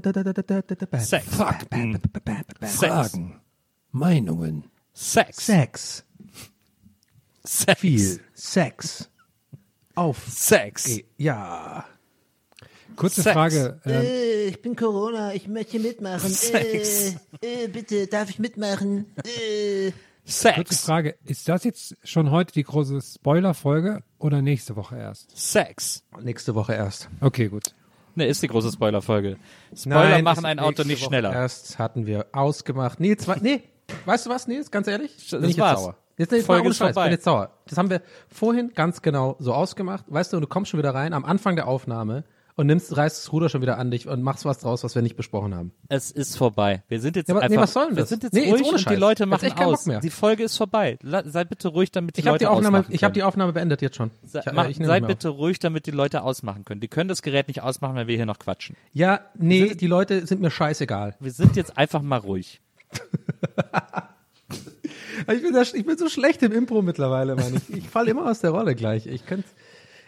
Da, da, da, da, da. Sex. Fakten, Sex. Fragen, Meinungen, Sex. Sex, Sex. viel Sex, auf, Sex. ja. Kurze Sex. Frage. Ähm, Äh, ich bin Corona, ich möchte mitmachen. Sex. Äh, äh, bitte, darf ich mitmachen? Äh, kurze Sex. Frage. Ist das jetzt schon heute die große Spoiler-Folge oder nächste Woche erst? Sex. Nächste Woche erst. Okay, gut. Ne, ist die große Spoilerfolge. Spoiler Nein, machen ein Auto nächste nicht Woche schneller. Erst hatten wir ausgemacht. Nee, zwei, nee, weißt du was, Nils, ganz ehrlich? Das Bin ich jetzt war's. sauer. Jetzt, jetzt Folge mal ist vorbei. bin jetzt sauer. Das haben wir vorhin ganz genau so ausgemacht. Weißt du, und du kommst schon wieder rein am Anfang der Aufnahme und nimmst, reißt das Ruder schon wieder an dich und machst was draus, was wir nicht besprochen haben. Es ist vorbei. Wir sind jetzt Ja, aber- nee, einfach. was soll denn Wir sind jetzt Nee, jetzt ruhig ohne und die. Leute Jetzt machen aus. mehr. Die Folge ist vorbei. La sei bitte ruhig, damit die Ich Leute die Aufnahme, ausmachen ich habe die können. Aufnahme beendet jetzt schon. Ich, äh, mach, ich sei bitte ruhig, damit die Leute ausmachen können. Die können das Gerät nicht ausmachen, wenn wir hier noch quatschen. Ja, nee, die Leute sind mir scheißegal. Wir sind jetzt einfach mal ruhig. Ich bin, da, ich bin so schlecht im Impro mittlerweile, Mann. Ich, ich falle immer aus der Rolle gleich. Ich könnte,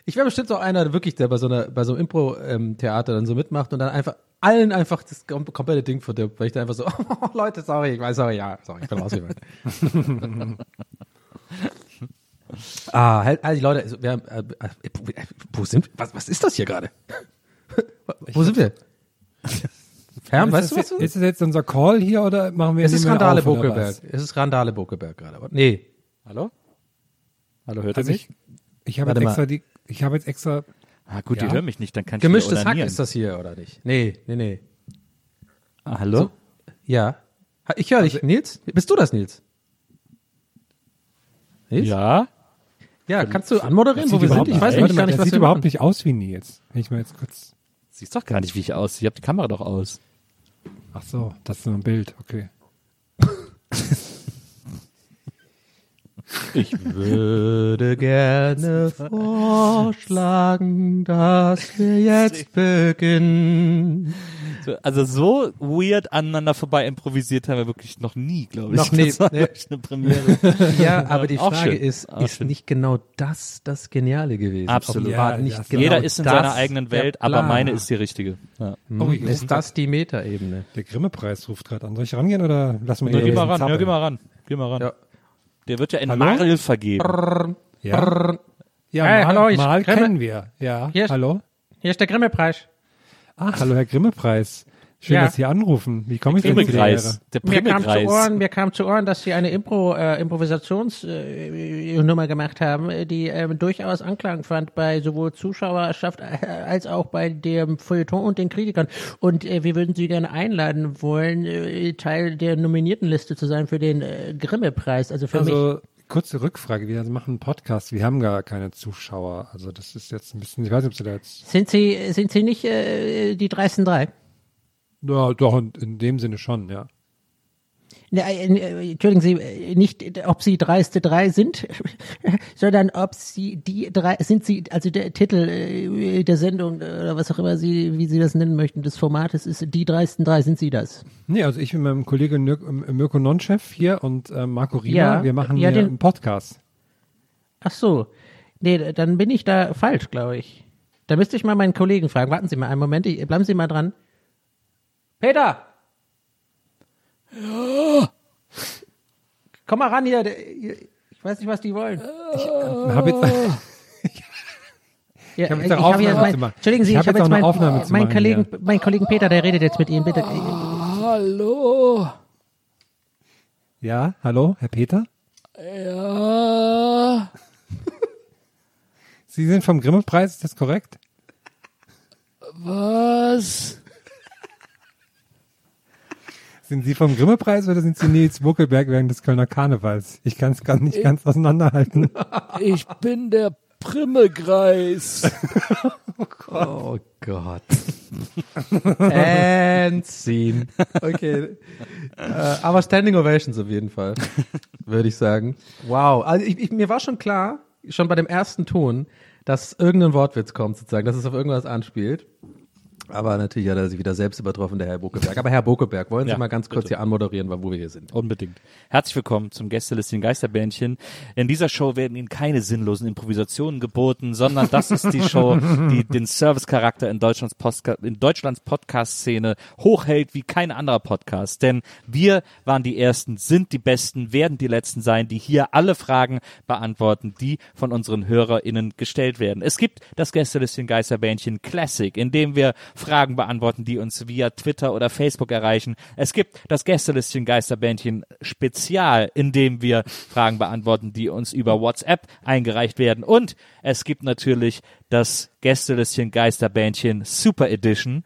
ich wäre bestimmt so einer, der wirklich, der bei so einer, bei so einem Impro-Theater dann so mitmacht und dann einfach allen einfach das kom- komplette Ding verdirbt, weil ich dann einfach so, oh, Leute, sorry, ich weiß, sorry, ja, sorry, ich bin rausgegangen. ah, halt, also die Leute, also, wir, haben, äh, äh, wo sind wir? Was, was ist das hier gerade? wo sind wir? Herm, ist, weißt du das, was? ist das jetzt unser Call hier oder machen wir Es ist Randale was? Es ist Randale Bokelberg gerade. Nee. Hallo? Hallo, hört ihr mich? ich, ich habe extra die, ich habe jetzt extra, Ah, gut, Ja. die hören mich nicht, dann kann ich Gemischtes Hack ist das hier, oder nicht? Nee, nee, nee. Ah, hallo? Ja. Ha- Ich höre dich, Nils. Bist du das, Nils? Nils? Ja? Ja, kannst du anmoderieren, wo wir sind? Ich weiß nämlich gar nicht, das was sieht wir überhaupt machen. nicht aus wie Nils. Wenn ich mal jetzt kurz, Siehst doch gar nicht, wie ich aussehe. Ich hab die Kamera doch aus. ach so, das ist nur ein Bild, okay. Ich würde gerne vorschlagen, dass wir jetzt beginnen. So, also so weird aneinander vorbei improvisiert haben wir wirklich noch nie, glaube ich. Noch nie, Das war nee. wirklich eine Premiere. Ja, aber die Frage schön, ist, auch ist schön. nicht genau das das Geniale gewesen? Absolut. Ja, genau Jeder ist in seiner eigenen Welt, aber meine ist die richtige. Ja. Oh, Hm, ist ruft das die Metaebene? Der Grimme-Preis ruft gerade an. Soll ich rangehen oder lassen wir ihn geh ein mal ran, ja, geh mal ran. Geh mal ran. Ja. Der wird ja in Hallo? Marl vergeben. Brrr, Ja, brrr. ja Hey, mal, hallo, ich- Grimme- kennen wir. Ja, Hier ist- hallo. Hier ist der Grimme-Preis. Ah, hallo Herr Grimme-Preis. Schön, Ja. dass Sie anrufen. Wie komme ich denn zu der Ehre? Der Mir kam, zu. Ohren, mir kam zu Ohren, dass Sie eine Impro, äh, Improvisationsnummer äh, Nummer gemacht haben, äh, die ähm, durchaus Anklang fand bei sowohl Zuschauerschaft äh, als auch bei dem Feuilleton und den Kritikern. Und äh, wir würden Sie gerne einladen wollen, äh, Teil der Nominiertenliste zu sein für den äh, Grimme-Preis. Also für mich. Also, kurze Rückfrage. Wir machen einen Podcast. Wir haben gar keine Zuschauer. Also, das ist jetzt ein bisschen, ich weiß nicht, ob Sie da jetzt, Sind Sie, sind Sie nicht äh, die dreisten drei? Ja, doch, in, in dem Sinne schon, ja. Ne, äh, äh, Entschuldigen Sie, äh, nicht, ob Sie dreiste drei sind, sondern ob Sie die drei, sind Sie, also der Titel der Sendung oder was auch immer Sie, wie Sie das nennen möchten, des Formates ist die dreisten drei, sind Sie das? Nee, also ich mit meinem Kollegen Mirko Nonchef hier und Marco Riemer, Ja, wir machen ja, hier den- einen Podcast. Ach so. Nee, dann bin ich da falsch, glaube ich. Da müsste ich mal meinen Kollegen fragen. Warten Sie mal einen Moment, ich, bleiben Sie mal dran. Peter! Ja. Komm mal ran hier. Ich weiß nicht, was die wollen. Hab jetzt, Ja, Ich hab jetzt ich eine hab Aufnahme jetzt mein, zu machen. Entschuldigen Sie, Ich ich, hab habe jetzt jetzt auch eine meinen Aufnahme zu mein machen, Kollegen, ja. mein Kollegen Peter, der redet jetzt mit Ihnen. Bitte. Hallo. ja, hallo, Herr Peter? Ja. Sie sind vom Grimme-Preis, ist das korrekt? Was? Sind Sie vom Grimme-Preis oder sind Sie Nils Buckelberg während des Kölner Karnevals? Ich kann es gar nicht ganz auseinanderhalten. Ich bin der Primmegreis. Oh Gott. And scene. Okay. äh, aber Standing Ovations auf jeden Fall, würde ich sagen. Wow. Also ich, ich, mir war schon klar, schon bei dem ersten Ton, dass irgendein Wortwitz kommt sozusagen, dass es auf irgendwas anspielt. Aber natürlich hat er sich wieder selbst übertroffen, der Herr Bokeberg. Aber Herr Bokeberg, wollen Sie Ja, mal ganz kurz bitte. hier anmoderieren, wo wir hier sind? Unbedingt. Herzlich willkommen zum Gästelistchen Geisterbändchen. In dieser Show werden Ihnen keine sinnlosen Improvisationen geboten, sondern das ist die Show, die den Servicecharakter in Deutschlands, Postka in Deutschlands Podcast-Szene hochhält wie kein anderer Podcast. Denn wir waren die Ersten, sind die Besten, werden die Letzten sein, die hier alle Fragen beantworten, die von unseren HörerInnen gestellt werden. Es gibt das Gästelistchen Geisterbändchen Classic, in dem wir Fragen beantworten, die uns via Twitter oder Facebook erreichen. Es gibt das Gästelistchen Geisterbändchen Spezial, in dem wir Fragen beantworten, die uns über WhatsApp eingereicht werden. Und es gibt natürlich das Gästelistchen Geisterbändchen Super Edition,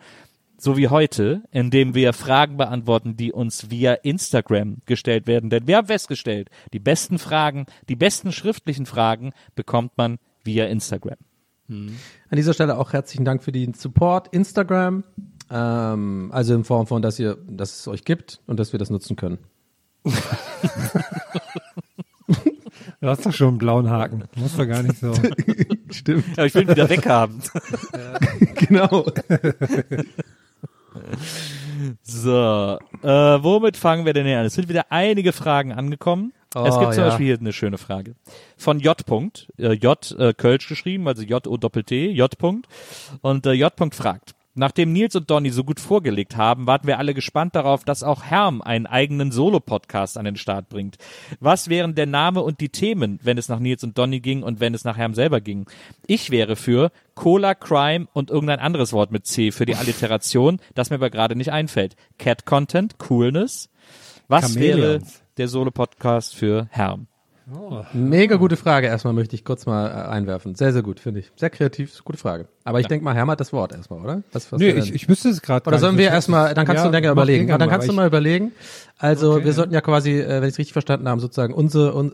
so wie heute, in dem wir Fragen beantworten, die uns via Instagram gestellt werden. Denn wir haben festgestellt, die besten Fragen, die besten schriftlichen Fragen bekommt man via Instagram. An dieser Stelle auch herzlichen Dank für den Support Instagram. Ähm, also in Form von, dass ihr, dass es euch gibt und dass wir das nutzen können. Du hast doch schon einen blauen Haken. Du musst doch gar nicht so. Stimmt. Ja, ich will ihn wieder weghaben. genau. So, äh, womit fangen wir denn hier an? Es sind wieder einige Fragen angekommen. Es Oh, gibt zum ja. Beispiel hier eine schöne Frage. Von J. Punkt, äh, J. Äh, Kölsch geschrieben, also J-O-T-T, J. Punkt. Und äh, J. Punkt fragt, Nachdem Nils und Donny so gut vorgelegt haben, warten wir alle gespannt darauf, dass auch Herm einen eigenen Solo-Podcast an den Start bringt. Was wären der Name und die Themen, wenn es nach Nils und Donny ging und wenn es nach Herm selber ging? Ich wäre für Cola, Crime und irgendein anderes Wort mit C für die Alliteration, das mir aber gerade nicht einfällt. Cat Content, Coolness. Was wäre Chameleons. Der Solo-Podcast für Herm? Mega gute Frage. Erstmal möchte ich kurz mal äh, einwerfen. Sehr, sehr gut, finde ich. Sehr kreativ, gute Frage. Aber ich denke mal, Herr hat das Wort erstmal, oder? Was, was denn- ich, ich müsste es gerade. Oder sollen wir erstmal, dann kannst du länger überlegen. Ja, dann kannst du mal überlegen. Also Okay, wir ja. sollten ja quasi, äh, wenn ich es richtig verstanden habe, sozusagen unsere, un,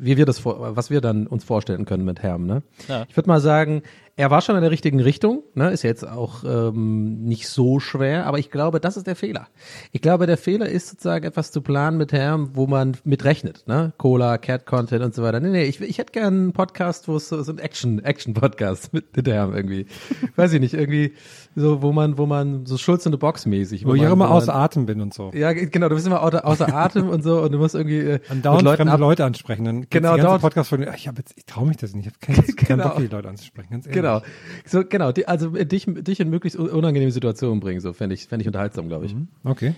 wie wir das, was wir dann uns vorstellen können mit Herm. Ne? Ja. Ich würde mal sagen, er war schon in der richtigen Richtung. Ne? Ist ja jetzt auch ähm, nicht so schwer, aber ich glaube, das ist der Fehler. Ich glaube, der Fehler ist sozusagen etwas zu planen mit Herm, wo man mit rechnet. Ne? Cola, Cat Content und so weiter. Nee, nee, ich, ich hätte gern einen Podcast, wo es so, so ein Action, Action-Podcast mit, mit Herm irgendwie. Weiß ich nicht, irgendwie so, wo man, wo man so Schulz in the Box mäßig. Wo ich man, auch immer wo man- außer Atem bin und so. ja, genau, du bist immer außer, außer Atem und so und du musst irgendwie äh, Und dauernd ab, Leute ansprechen. Dann Genau, dauernd- Podcast von, ich habe jetzt, ich traue mich das nicht. Ich habe keinen Genau. Bock, die Leute anzusprechen. Ganz ehrlich. Genau. So, genau, die, also äh, dich, dich in möglichst un- unangenehme Situationen bringen, so fände ich, fände ich unterhaltsam, glaube ich. Okay.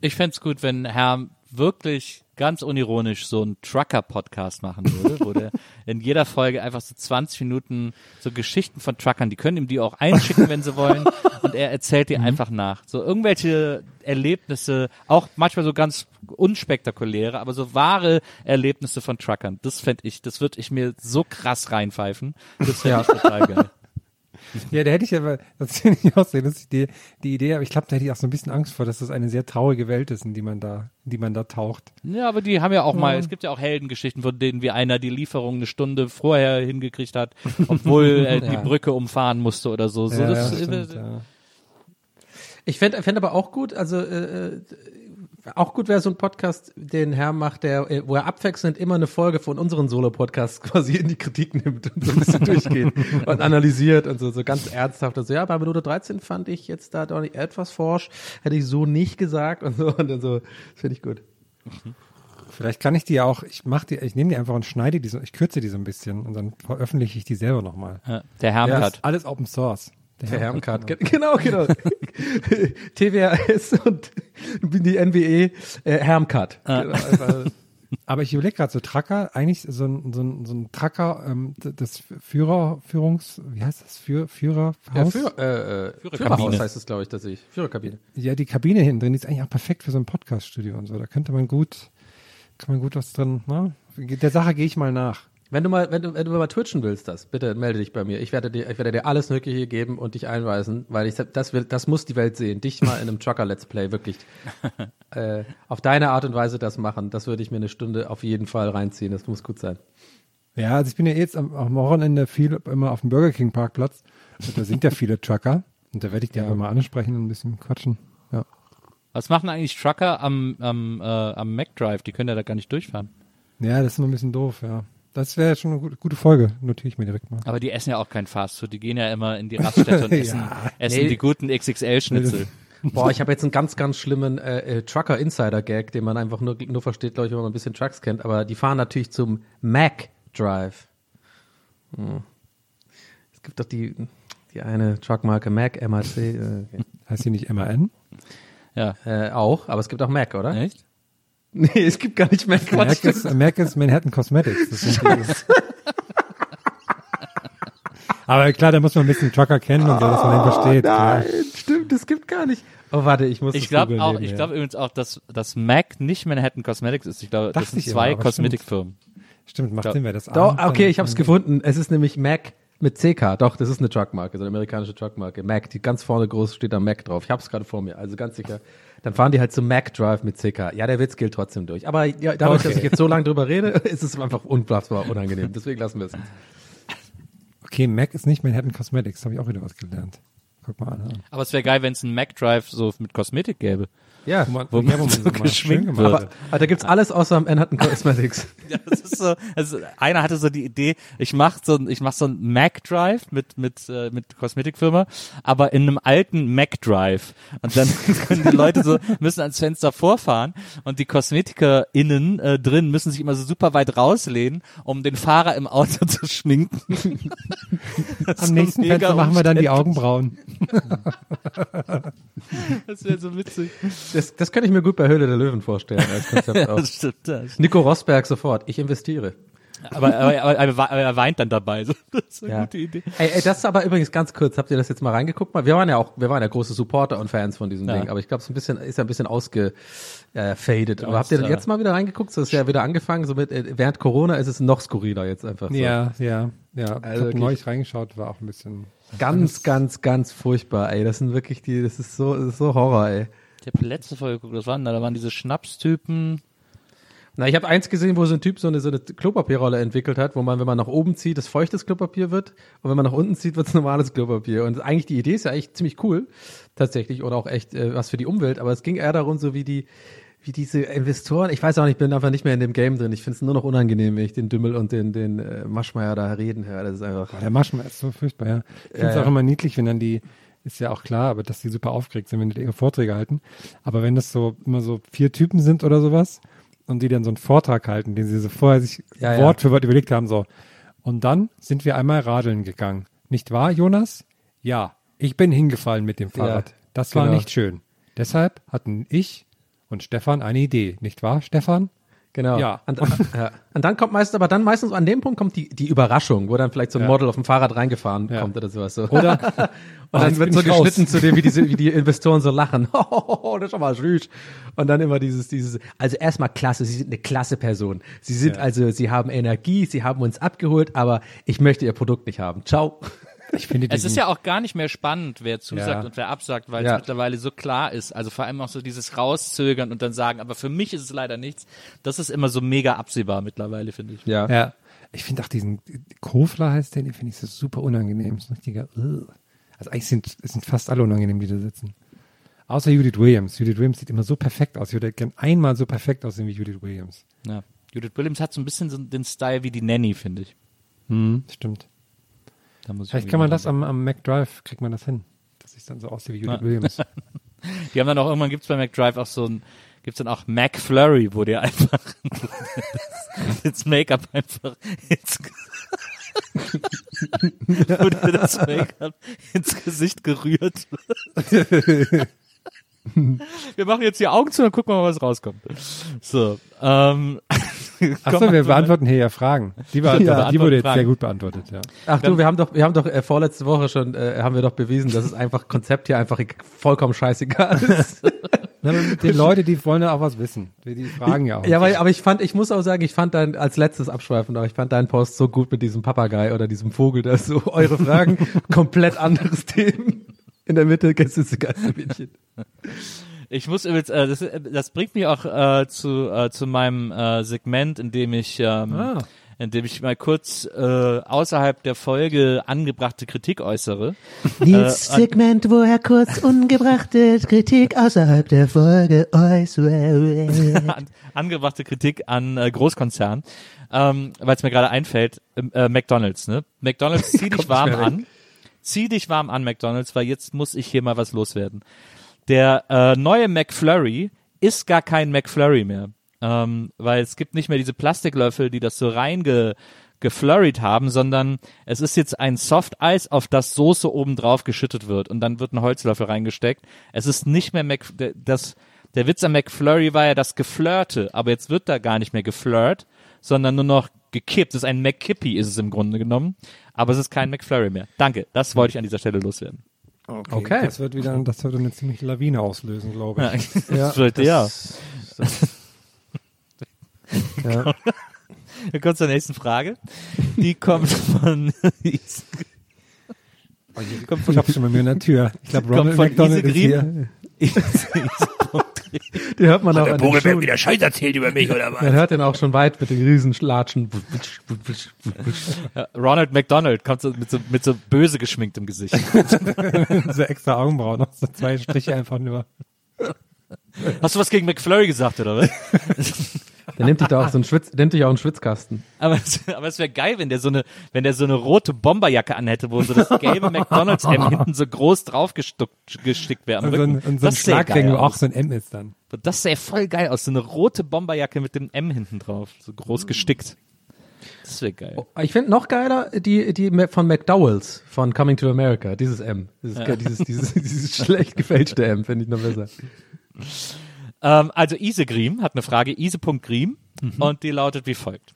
Ich fänd's gut, wenn Herr wirklich ganz unironisch so einen Trucker-Podcast machen würde, wo der in jeder Folge einfach so 20 Minuten so Geschichten von Truckern, die können ihm die auch einschicken, wenn sie wollen, und er erzählt die einfach nach. So irgendwelche Erlebnisse, auch manchmal so ganz unspektakuläre, aber so wahre Erlebnisse von Truckern. Das fänd ich, das würde ich mir so krass reinpfeifen. Das fänd ich total geil. Ja, da hätte ich aber, das finde ich auch sehr lustig, die, die Idee, aber ich glaube, da hätte ich auch so ein bisschen Angst vor, dass das eine sehr traurige Welt ist, in die man da, in die man da taucht. Ja, aber die haben ja auch mal, es gibt ja auch Heldengeschichten, von denen wie einer die Lieferung eine Stunde vorher hingekriegt hat, obwohl er die Brücke umfahren musste oder so. so ja, das, ja, äh, stimmt, ja. Ich fände fänd aber auch gut, also äh, äh, auch gut wäre so ein Podcast, den Herr macht, der, äh, wo er abwechselnd immer eine Folge von unseren Solo-Podcasts quasi in die Kritik nimmt und so ein bisschen durchgeht und analysiert und so, so ganz ernsthaft. Also ja, bei Minute 13 fand ich jetzt da doch nicht etwas forsch, hätte ich so nicht gesagt und so und dann so, das finde ich gut. Vielleicht kann ich die ja auch, ich mach die, ich nehme die einfach und schneide die so, ich kürze die so ein bisschen und dann veröffentliche ich die selber nochmal. Ja, der Hermkat. Alles Open Source. Der Hermcard. Genau, genau. TWRS und die NWE äh, Hermcard. Ah. Genau, einfach- Aber ich überlege gerade, so Tracker, eigentlich so ein, so ein, so ein Tracker, ähm, das Führer, Führungs, wie heißt das? Für, Führerhaus? ja, für, äh, äh, Führerkabine. Führerhaus heißt es, glaube ich, dass ich. Führerkabine. Ja, die Kabine hinten drin, die ist eigentlich auch perfekt für so ein Podcast-Studio und so. Da könnte man gut, kann man gut was drin, ne? Der Sache gehe ich mal nach. Wenn du mal, wenn du, wenn du mal twitchen willst, das, bitte melde dich bei mir. Ich werde dir, ich werde dir alles Mögliche geben und dich einweisen, weil ich, das will, das muss die Welt sehen. Dich mal in einem Trucker Let's Play wirklich äh, auf deine Art und Weise das machen. Das würde ich mir eine Stunde auf jeden Fall reinziehen. Das muss gut sein. Ja, also ich bin ja jetzt am, am Wochenende viel immer auf dem Burger King Parkplatz. Und da sind ja viele Trucker. Und da werde ich die einfach mal ansprechen und ein bisschen quatschen. Ja. Was machen eigentlich Trucker am, am, äh, am MacDrive? Die können ja da gar nicht durchfahren. Ja, das ist immer ein bisschen doof, ja. Das wäre schon eine gute, Folge. Notiere ich mir direkt mal. Aber die essen ja auch kein Fastfood. Die gehen ja immer in die Raststätte und essen, essen Nee. die guten XXL-Schnitzel. Boah, ich habe jetzt einen ganz, ganz schlimmen äh, äh, Trucker-Insider-Gag, den man einfach nur, nur versteht, glaube ich, wenn man ein bisschen Trucks kennt. Aber die fahren natürlich zum Mac Drive. Hm. Es gibt doch die, die eine Truckmarke Mac, MAC, äh, okay. Heißt die nicht MAN? Ja. äh, auch, aber es gibt auch Mac, oder? Echt? Nee, es gibt gar nicht Mac. Mac ist, Mac ist Manhattan Cosmetics. Das sind die, Aber klar, da muss man ein bisschen Trucker kennen und so, dass man den versteht. Nein, Ja. stimmt, es gibt gar nicht. Oh, warte, ich muss Ich das glaube googeln auch, ich glaube übrigens auch, dass, dass Mac nicht Manhattan Cosmetics ist. Ich glaube, das Dachte sind zwei Kosmetikfirmen. Stimmt, macht Ja. Sinn, wer das Doch, okay, ich habe es gefunden. Es ist nämlich Mac mit CK. Doch, das ist eine Truckmarke, so eine amerikanische Truckmarke. Mac, die ganz vorne groß steht da Mac drauf. Ich habe es gerade vor mir, also ganz sicher. Dann fahren die halt zum Mac Drive mit CK. Ja, der Witz gilt trotzdem durch. Aber ja, dadurch, Okay. dass ich jetzt so lange drüber rede, ist es einfach unfassbar unangenehm. Deswegen lassen wir es. Okay, Mac ist nicht Manhattan Cosmetics, habe ich auch wieder was gelernt. Guck mal an. Aber es wäre geil, wenn es einen MacDrive so mit Kosmetik gäbe. Ja, Wo man, Wo ja, man wo man so geschminkt wird. aber, aber da gibt's alles außer Manhattan Cosmetics. Ja, das ist so, also einer hatte so die Idee, ich mach so, ich mach so ein Mac Drive mit mit äh, mit Kosmetikfirma, aber in einem alten Mac Drive und dann können die Leute so müssen ans Fenster vorfahren und die KosmetikerInnen äh, drin müssen sich immer so super weit rauslehnen, um den Fahrer im Auto zu schminken. Am nächsten Fenster machen wir dann die. Augenbrauen. Das wäre so witzig. Das, das kann ich mir gut bei Höhle der Löwen vorstellen als Konzept auch. Das stimmt. Das. Nico Rosberg sofort. Ich investiere. Aber, aber, aber, aber er weint dann dabei. So, Das ist eine Ja. gute Idee. Ey, ey, das ist aber übrigens ganz kurz. Habt ihr das jetzt mal reingeguckt? Wir waren ja auch, wir waren ja große Supporter und Fans von diesem Ja. Ding, aber ich glaube, es ist ein bisschen, ist ja ein bisschen ausgefadet. Äh, aber habt ihr äh, jetzt mal wieder reingeguckt? So ist ja wieder angefangen. So mit, äh, während Corona ist es noch skurriler jetzt einfach. So. Ja, ja, ja. Also ich habe neulich reingeschaut, war auch ein bisschen. Ganz, ganz, ganz furchtbar. Ey, das sind wirklich die, das ist so, das ist so Horror. Ey. Ich habe letzte Folge geguckt, was waren da? Da waren diese Schnapstypen. Na, ich habe eins gesehen, wo so ein Typ so eine, so eine Klopapierrolle entwickelt hat, wo man, wenn man nach oben zieht, das feuchtes Klopapier wird und wenn man nach unten zieht, wird's normales Klopapier. Und eigentlich die Idee ist ja eigentlich ziemlich cool, tatsächlich, oder auch echt äh, was für die Umwelt, aber es ging eher darum, so wie die, wie diese Investoren, ich weiß auch nicht, ich bin einfach nicht mehr in dem Game drin. Ich finde es nur noch unangenehm, wenn ich den Dümmel und den, den äh, Maschmeyer da reden höre. Das ist einfach. Der Maschmann ist so furchtbar, ja. Ich finde es Ja, auch ja. immer niedlich, wenn dann die, ist ja auch klar, aber dass die super aufgeregt sind, wenn die ihre Vorträge halten. Aber wenn das so immer so vier Typen sind oder sowas und die dann so einen Vortrag halten, den sie so vorher sich Ja, ja. Wort für Wort überlegt haben, so. Und dann sind wir einmal radeln gegangen. Nicht wahr, Jonas? Ja, ich bin hingefallen mit dem Fahrrad. das war genau. nicht schön. Deshalb hatten ich und Stefan eine Idee. Nicht wahr, Stefan? Genau. Ja. Und, ja. und dann kommt meistens, aber dann meistens an dem Punkt kommt die, die Überraschung, wo dann vielleicht so ein Ja. Model auf dem Fahrrad reingefahren Ja. kommt oder sowas. So. Oder? Und Oh, dann wird so ich raus. geschnitten zu dem, wie, diese, wie die Investoren so lachen. Oh, das ist schon mal süß. Und dann immer dieses, dieses, also erstmal klasse, Sie sind eine klasse Person. Sie sind also, Sie haben Energie, Sie haben uns abgeholt, aber ich möchte Ihr Produkt nicht haben. Ciao. Ich finde Es ist ja auch gar nicht mehr spannend, wer zusagt Ja. und wer absagt, weil Ja. es mittlerweile so klar ist. Also vor allem auch so dieses Rauszögern und dann sagen, aber für mich ist es leider nichts. Das ist immer so mega absehbar mittlerweile, finde ich. Ja. Ja. Ich finde auch diesen Kofler heißt der, den finde ich so super unangenehm. Das ist ein richtiger, ugh. Also eigentlich sind, es sind fast alle unangenehm, die da sitzen. Außer Judith Williams. Judith Williams sieht immer so perfekt aus. Ich würde gern einmal so perfekt aussehen wie Judith Williams. Ja. Judith Williams hat so ein bisschen so den Style wie die Nanny, finde ich. Hm, stimmt. Vielleicht kann man das am, am Mac Drive, kriegt man das hin. Dass ich dann so aussehe wie Judith Ja. Williams. Die haben dann auch irgendwann gibt's bei McDrive auch so ein gibt's dann auch McFlurry, wo dir einfach das Make-up einfach ins, wo dir das Make-up ins Gesicht gerührt wird. Wir machen jetzt die Augen zu und gucken mal, was rauskommt. So, ähm, Achso, wir beantworten hier ja Fragen. Die, war, Ja, die wurde jetzt Fragen. sehr gut beantwortet, ja. Ach du, wir haben doch, wir haben doch äh, vorletzte Woche schon, äh, haben wir doch bewiesen, dass es einfach Konzept hier einfach vollkommen scheißegal ist. Na, aber den Leute, die wollen ja auch was wissen. Die, die fragen ja auch. ja, weil, aber ich fand, ich muss auch sagen, ich fand dein, als letztes abschweifend, aber ich fand deinen Post so gut mit diesem Papagei oder diesem Vogel, dass so eure Fragen komplett anderes Themen. In der Mitte, Gäste Geistermädchen. Ich muss übrigens, äh, das, das bringt mich auch äh, zu, äh, zu meinem äh, Segment, in dem ich, ähm, Ah. in dem ich mal kurz äh, außerhalb der Folge angebrachte Kritik äußere. Nils Äh, Segment, wo er kurz ungebrachte Kritik außerhalb der Folge äußert. an, angebrachte Kritik an äh, Großkonzernen, ähm, weil es mir gerade einfällt, äh, McDonalds, ne? McDonalds, zieh dich warm an. Zieh dich warm an, McDonalds, weil jetzt muss ich hier mal was loswerden. Der äh, neue McFlurry ist gar kein McFlurry mehr. Ähm, weil es gibt nicht mehr diese Plastiklöffel, die das so reinge geflurried haben, sondern es ist jetzt ein Softeis, auf das Soße oben drauf geschüttet wird und dann wird ein Holzlöffel reingesteckt. Es ist nicht mehr Mc, der- das, der Witz am McFlurry war ja das Geflirte, aber jetzt wird da gar nicht mehr geflirt, sondern nur noch gekippt. Es ist ein McKippy, ist es im Grunde genommen, aber es ist kein McFlurry mehr. Danke, das wollte ich an dieser Stelle loswerden. Okay. Das wird wieder, das wird eine ziemliche Lawine auslösen, glaube ich. Ja, ja. ja. Ja. Wir kommen zur nächsten Frage. Die kommt von kommt von, Ich habe schon bei mir in der Tür. Ich glaube, Kommt Ronald von McDonald ist hier. Die hört man auch an den Schuhen. wieder Scheiß erzählt über mich oder was? Man hört den auch schon weit mit den Riesenschlatschen. Ja, Ronald McDonald kommt so mit so mit so böse geschminktem Gesicht. so extra Augenbrauen, noch so zwei Striche einfach nur. Hast du was gegen McFlurry gesagt oder was? Der nimmt dich da auch so einen Schwitz, nimmt dich auch einen Schwitzkasten. Aber es, aber es wäre geil, wenn der so eine, wenn der so eine rote Bomberjacke anhätte, wo so das gelbe McDonalds M hinten so groß drauf gestickt wäre am Und so ein, Rücken. und so ein das sähe Schlagring, geil wo auch aus. so ein M ist dann. Das sähe voll geil aus, so eine rote Bomberjacke mit dem M hinten drauf, so groß gestickt. Das wäre geil. Ich finde noch geiler die, die von McDowells von Coming to America, dieses M. Dieses, dieses, dieses, dieses schlecht gefälschte M, finde ich noch besser. Ähm, also Isegrim hat eine Frage, ise.grim, Mhm. und die lautet wie folgt.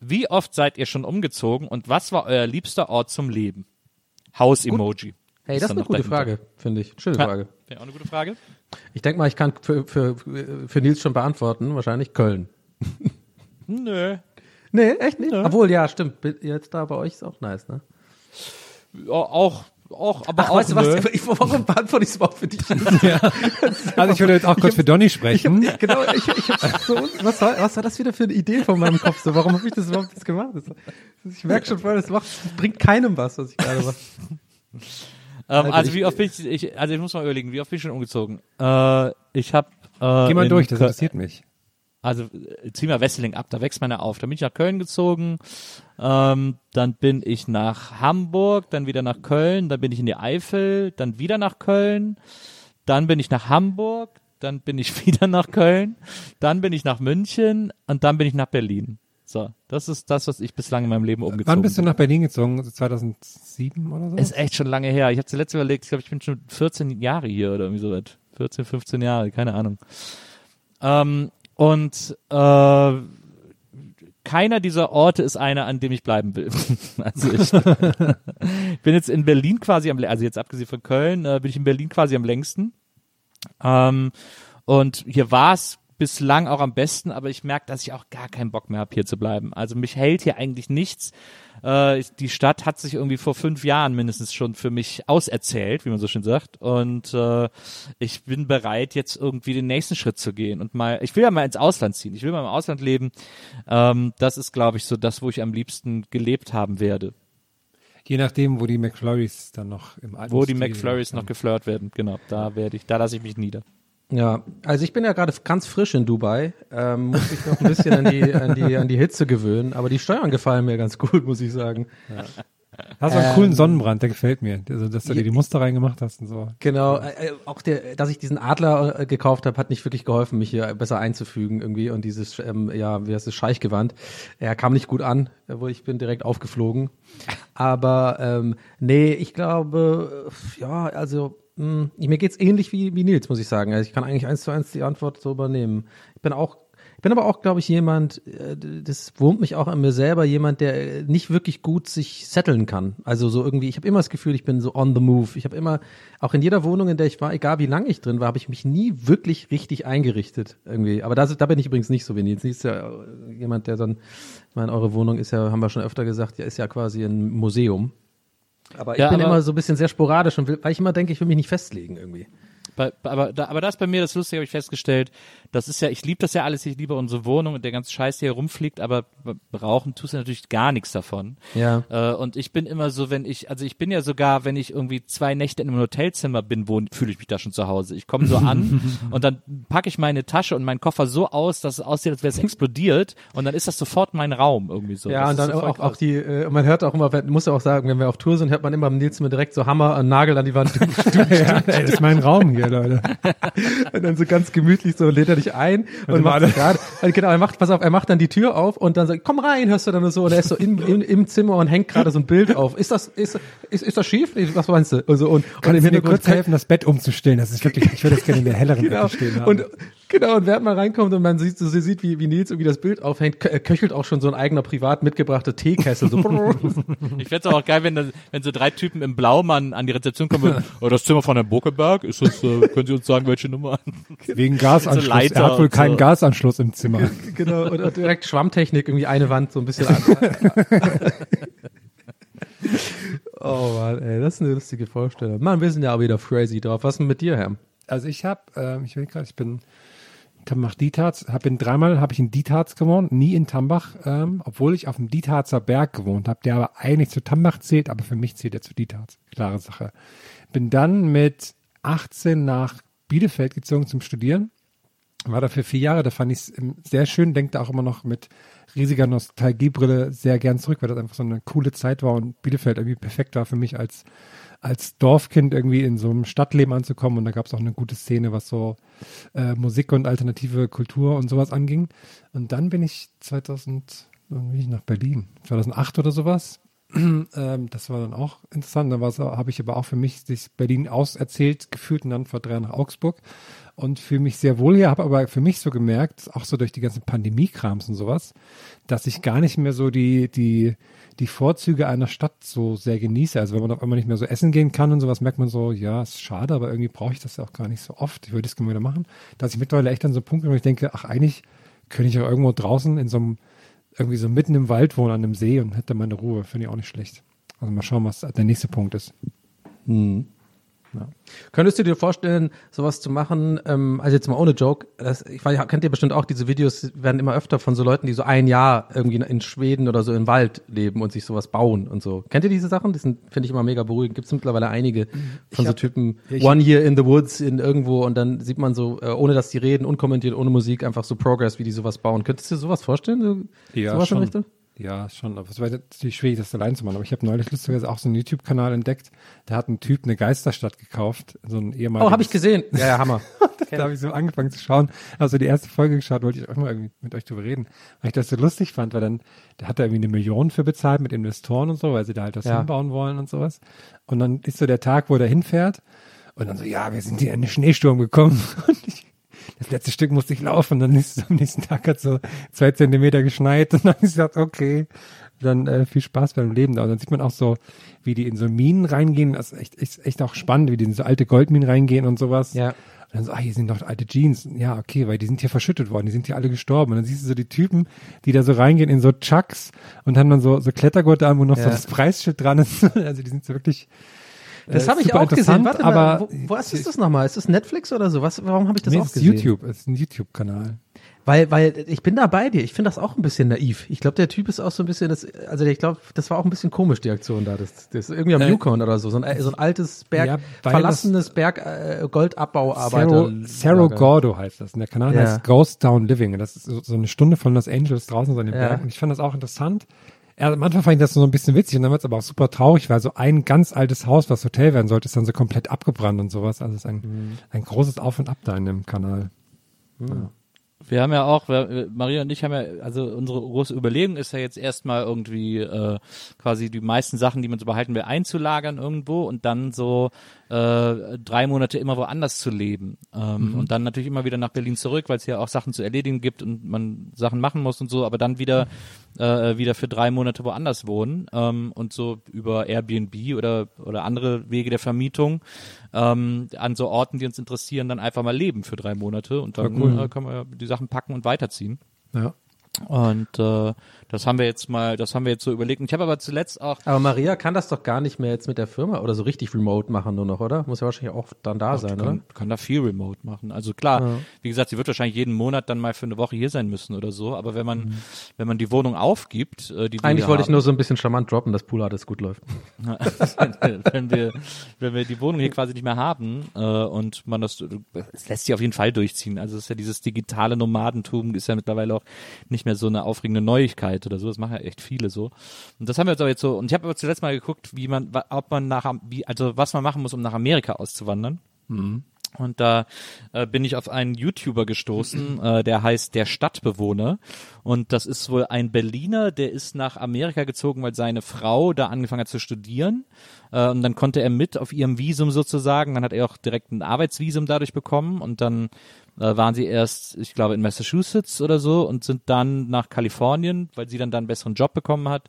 Wie oft seid ihr schon umgezogen und was war euer liebster Ort zum Leben? Haus-Emoji. Hey, das ist eine gute dahinter. Frage, finde ich. Schöne. Frage. Ja, auch eine gute Frage. Ich denke mal, ich kann für, für, für Nils schon beantworten. Wahrscheinlich Köln. Nö. Nee, echt nicht? Obwohl, ja, stimmt. Jetzt da bei euch ist auch nice, ne? Auch, auch, aber Ach, auch weißt du was? nö. Ich, warum beantworte ich es überhaupt für dich? Also ich würde jetzt auch kurz für Donny sprechen. Ich, genau, ich, ich hab so, was war, was war das wieder für eine Idee von meinem Kopf? So, warum habe ich das überhaupt jetzt gemacht? Das, ich merke schon voll, das, macht, das bringt keinem was, was ich gerade mache. Ähm, Also also wie oft bin ich, ich, also ich muss mal überlegen, wie oft bin ich schon umgezogen? Äh, ich habe äh, Geh mal durch, das interessiert mich. Also zieh mal Wesseling ab, da wächst man ja auf. Dann bin ich nach Köln gezogen, ähm, dann bin ich nach Hamburg, dann wieder nach Köln, dann bin ich in die Eifel, dann wieder nach Köln, dann bin ich nach Hamburg, dann bin ich wieder nach Köln, dann bin ich nach München und dann bin ich nach Berlin. So, das ist das, was ich bislang in meinem Leben umgezogen Wann bist du nach Berlin gezogen? Also 2007 oder so? Ist echt schon lange her. Ich habe zuletzt überlegt, ich glaube, ich bin schon 14 Jahre hier oder irgendwie so weit. 14, 15 Jahre, keine Ahnung. Ähm, und äh, keiner dieser Orte ist einer, an dem ich bleiben will. also ich bin jetzt in Berlin quasi am, also jetzt abgesehen von Köln, äh, bin ich in Berlin quasi am längsten. Ähm, und hier war es bislang auch am besten, aber ich merke, dass ich auch gar keinen Bock mehr habe, hier zu bleiben. Also mich hält hier eigentlich nichts. Äh, die Stadt hat sich irgendwie vor fünf Jahren mindestens schon für mich auserzählt, wie man so schön sagt. Und äh, ich bin bereit, jetzt irgendwie den nächsten Schritt zu gehen und mal, ich will ja mal ins Ausland ziehen. Ich will mal im Ausland leben. Ähm, das ist, glaube ich, so das, wo ich am liebsten gelebt haben werde. Je nachdem, wo die McFlurries dann noch im alten Wo die McFlurries noch geflirt werden. Genau, da werde ich, da lasse ich mich nieder. Ja, also ich bin ja gerade ganz frisch in Dubai, ähm, muss mich noch ein bisschen an die, an die, an die Hitze gewöhnen, aber die Steuern gefallen mir ganz gut, muss ich sagen. Hast du einen coolen Sonnenbrand, der gefällt mir. Also, dass du dir die Muster reingemacht hast und so. Genau, äh, äh, auch der, dass ich diesen Adler äh, gekauft habe, hat nicht wirklich geholfen, mich hier besser einzufügen irgendwie und dieses, ähm, ja, wie heißt es, Scheichgewand, er kam nicht gut an, wo ich bin direkt aufgeflogen. Aber ähm, nee, ich glaube, ja, also mh, mir geht's ähnlich wie, wie Nils, muss ich sagen. Also ich kann eigentlich eins zu eins die Antwort so übernehmen. Ich bin auch ich bin aber auch, glaube ich, jemand, äh, das wurmt mich auch an mir selber, jemand, der äh, nicht wirklich gut sich setteln kann. Also so irgendwie, ich habe immer das Gefühl, ich bin so on the move. Ich habe immer, auch in jeder Wohnung, in der ich war, egal wie lange ich drin war, habe ich mich nie wirklich richtig eingerichtet irgendwie. Aber das, da bin ich übrigens nicht so wie Nils. Nils ist ja äh, jemand, der dann, ich meine, eure Wohnung ist ja, haben wir schon öfter gesagt, ja, ist ja quasi ein Museum. Aber ich Ja, bin aber- immer so ein bisschen sehr sporadisch und will, weil ich immer denke, ich will mich nicht festlegen irgendwie. Bei, aber, da, aber das bei mir, das Lustige habe ich festgestellt, das ist ja, ich liebe das ja alles, ich liebe unsere Wohnung und der ganze Scheiß, der hier rumfliegt, aber rauchen tust du natürlich gar nichts davon. Ja. Äh, und ich bin immer so, wenn ich, also ich bin ja sogar, wenn ich irgendwie zwei Nächte in einem Hotelzimmer bin, wo fühle ich mich da schon zu Hause. Ich komme so an und dann packe ich meine Tasche und meinen Koffer so aus, dass es aussieht, als wäre es explodiert und dann ist das sofort mein Raum irgendwie so. Ja, Das und dann auch, auch die, äh, man hört auch immer, muss ja auch sagen, wenn wir auf Tour sind, hört man immer am Nils direkt so Hammer, einen Nagel an die Wand. ja, ey, das ist mein Raum hier, Leute. und dann so ganz gemütlich so lädt er dich ein und macht so gerade, also genau, er macht, pass auf, er macht dann die Tür auf und dann so, komm rein, hörst du dann nur so, und er ist so im, im, im Zimmer und hängt gerade so ein Bild auf. Ist das, ist, ist, ist das schief? Was meinst du? Also, und, und im Kannst du mir Hintergrund kurz helfen, das Bett umzustellen? Das ist wirklich, ich würde das gerne in der helleren Genau. Ecke stehen haben. Und genau, und während man reinkommt und man sieht, so sieht, wie, wie Nils irgendwie das Bild aufhängt, kö- köchelt auch schon so ein eigener privat mitgebrachter Teekessel. So. Ich fände es auch geil, wenn, da- wenn so drei Typen im Blaumann an die Rezeption kommen, oh, das Zimmer von Herrn Buckeberg, ist das, äh, können Sie uns sagen, welche Nummer? Wegen Gasanschluss. Leiter er hat wohl keinen so. Gasanschluss im Zimmer. genau, und direkt Schwammtechnik, irgendwie eine Wand so ein bisschen an. oh Mann, ey, das ist eine lustige Vorstellung. Mann, wir sind ja auch wieder crazy drauf. Was ist denn mit dir, Herr? Also ich habe, ähm, ich will gerade, ich bin, Tambach Dietharz, hab in dreimal habe ich in Dietharz gewohnt, nie in Tambach, ähm, obwohl ich auf dem Dietharzer Berg gewohnt habe, der aber eigentlich zu Tambach zählt, aber für mich zählt er zu Dietharz. Klare Sache. Bin dann mit 18 nach Bielefeld gezogen zum Studieren. War da für vier Jahre, da fand ich es sehr schön, denke da auch immer noch mit riesiger Nostalgiebrille sehr gern zurück, weil das einfach so eine coole Zeit war und Bielefeld irgendwie perfekt war für mich als, als Dorfkind irgendwie in so einem Stadtleben anzukommen und da gab es auch eine gute Szene, was so äh, Musik und alternative Kultur und sowas anging. Und dann bin ich 2000, wann bin ich nach Berlin, 2008 oder sowas. ähm, das war dann auch interessant. Da habe ich aber auch für mich sich Berlin auserzählt gefühlt und dann vor drei Jahren nach Augsburg und fühle mich sehr wohl hier, habe aber für mich so gemerkt, auch so durch die ganzen Pandemie-Krams und sowas, dass ich gar nicht mehr so die, die, die Vorzüge einer Stadt so sehr genieße. Also wenn man auf einmal nicht mehr so essen gehen kann und sowas, merkt man so, ja, ist schade, aber irgendwie brauche ich das ja auch gar nicht so oft. Ich würde es gerne wieder machen. Dass ich mittlerweile echt an so einem Punkt bin, wo ich denke, ach, eigentlich könnte ich auch irgendwo draußen in so einem, irgendwie so mitten im Wald wohnen, an einem See und hätte meine Ruhe. Finde ich auch nicht schlecht. Also mal schauen, was der nächste Punkt ist. Könntest du dir vorstellen, sowas zu machen, ähm, also jetzt mal ohne Joke, das, ich weiß, kennt ihr bestimmt auch, diese Videos werden immer öfter von so Leuten, die so ein Jahr irgendwie in Schweden oder so im Wald leben und sich sowas bauen und so. Kennt ihr diese Sachen? Das sind, finde ich immer mega beruhigend. Gibt es mittlerweile einige von so hab- Typen, Ja, ich One Year in the Woods in irgendwo und dann sieht man so, äh, ohne dass die reden, unkommentiert, ohne Musik, einfach so Progress, wie die sowas bauen. Könntest du dir sowas vorstellen? So, sowas in der Richtung? Ja, schon. Aber es war natürlich schwierig, das allein zu machen. Aber ich habe neulich lustigerweise auch so einen YouTube-Kanal entdeckt. Da hat ein Typ eine Geisterstadt gekauft. So ein ehemaliges. Oh, habe ich gesehen. Ja, ja, Hammer. da habe ich so angefangen zu schauen. Also die erste Folge geschaut, wollte ich auch mal irgendwie mit euch drüber reden. Weil ich das so lustig fand, weil dann, da hat er irgendwie eine Million für bezahlt mit Investoren und so, weil sie da halt was Ja. hinbauen wollen und sowas. Und dann ist so der Tag, wo der hinfährt. Und dann so, ja, wir sind hier in den Schneesturm gekommen. Und ich, das letzte Stück musste ich laufen. Dann ist es am nächsten Tag hat so zwei Zentimeter geschneit. Und dann habe ich gesagt, okay, dann äh, viel Spaß beim Leben da. Und dann sieht man auch so, wie die in so Minen reingehen. Das ist echt, echt, echt auch spannend, wie die in so alte Goldminen reingehen und sowas. Ja. Und dann so, ah, hier sind doch alte Jeans. Ja, okay, weil die sind hier verschüttet worden, die sind hier alle gestorben. Und dann siehst du so die Typen, die da so reingehen in so Chucks und haben dann so, so Klettergurte an, wo noch so Ja. das Preisschild dran ist. Also die sind so wirklich. Das äh, habe ich auch gesehen. Warte aber mal, wo, wo ist das, nochmal? Ist das Netflix oder so? Was, warum habe ich das nee, auch es ist gesehen? YouTube, es ist ein YouTube-Kanal. Weil, weil ich bin da bei dir. Ich finde das auch ein bisschen naiv. Ich glaube, der Typ ist auch so ein bisschen, das, also ich glaube, das war auch ein bisschen komisch, die Aktion da. Das, das ist irgendwie am Äh, Yukon oder so. So ein, so ein altes Berg, Ja, verlassenes Berg, äh, Goldabbauarbeiter. Cerro, Cerro Gordo heißt das. Und der Kanal Ja. heißt Ghost Town Living. Und das ist so, eine Stunde von Los Angeles draußen so in den Ja. Bergen. Und ich fand das auch interessant. Ja, am Anfang fand ich das so ein bisschen witzig und dann wird es aber auch super traurig, weil so ein ganz altes Haus, was Hotel werden sollte, ist dann so komplett abgebrannt und sowas. Also es ist ein, Mhm. ein großes Auf und Ab da in dem Kanal. Wir haben ja auch, wir, Maria und ich haben ja, also unsere große Überlegung ist ja jetzt erstmal irgendwie äh, quasi die meisten Sachen, die man so behalten will, einzulagern irgendwo und dann so äh, drei Monate immer woanders zu leben. Ähm, Und dann natürlich immer wieder nach Berlin zurück, weil es hier auch Sachen zu erledigen gibt und man Sachen machen muss und so, aber dann wieder äh, wieder für drei Monate woanders wohnen ähm, und so über Airbnb oder oder andere Wege der Vermietung ähm, an so Orten, die uns interessieren, dann einfach mal leben für drei Monate und dann äh, kann man ja die Sachen packen und weiterziehen. Ja. Und äh, das haben wir jetzt mal, das haben wir jetzt so überlegt. Und ich habe aber zuletzt auch Aber Maria kann das doch gar nicht mehr jetzt mit der Firma oder so richtig remote machen nur noch, oder? Muss ja wahrscheinlich auch dann da sein, oder? kann, kann da viel remote machen. Also klar, wie gesagt, sie wird wahrscheinlich jeden Monat dann mal für eine Woche hier sein müssen oder so. Aber wenn man, wenn man die Wohnung aufgibt, äh, die Eigentlich wollte ich haben, nur so ein bisschen charmant droppen, dass Pool alles gut läuft. wenn wir, wenn wir die Wohnung hier quasi nicht mehr haben äh, und man das, es lässt sich auf jeden Fall durchziehen. Also es ist ja dieses digitale Nomadentum ist ja mittlerweile auch nicht mehr so eine aufregende Neuigkeit oder so. Das machen ja echt viele so. Und das haben wir jetzt aber jetzt so. Und ich habe aber zuletzt mal geguckt, wie man, ob man nach, wie, also was man machen muss, um nach Amerika auszuwandern. Und da äh, bin ich auf einen YouTuber gestoßen, äh, der heißt Der Stadtbewohner. Und das ist wohl ein Berliner, der ist nach Amerika gezogen, weil seine Frau da angefangen hat zu studieren. Äh, und dann konnte er mit auf ihrem Visum sozusagen. Dann hat er auch direkt ein Arbeitsvisum dadurch bekommen. Und dann äh, waren sie erst, ich glaube, in Massachusetts oder so und sind dann nach Kalifornien, weil sie dann da einen besseren Job bekommen hat.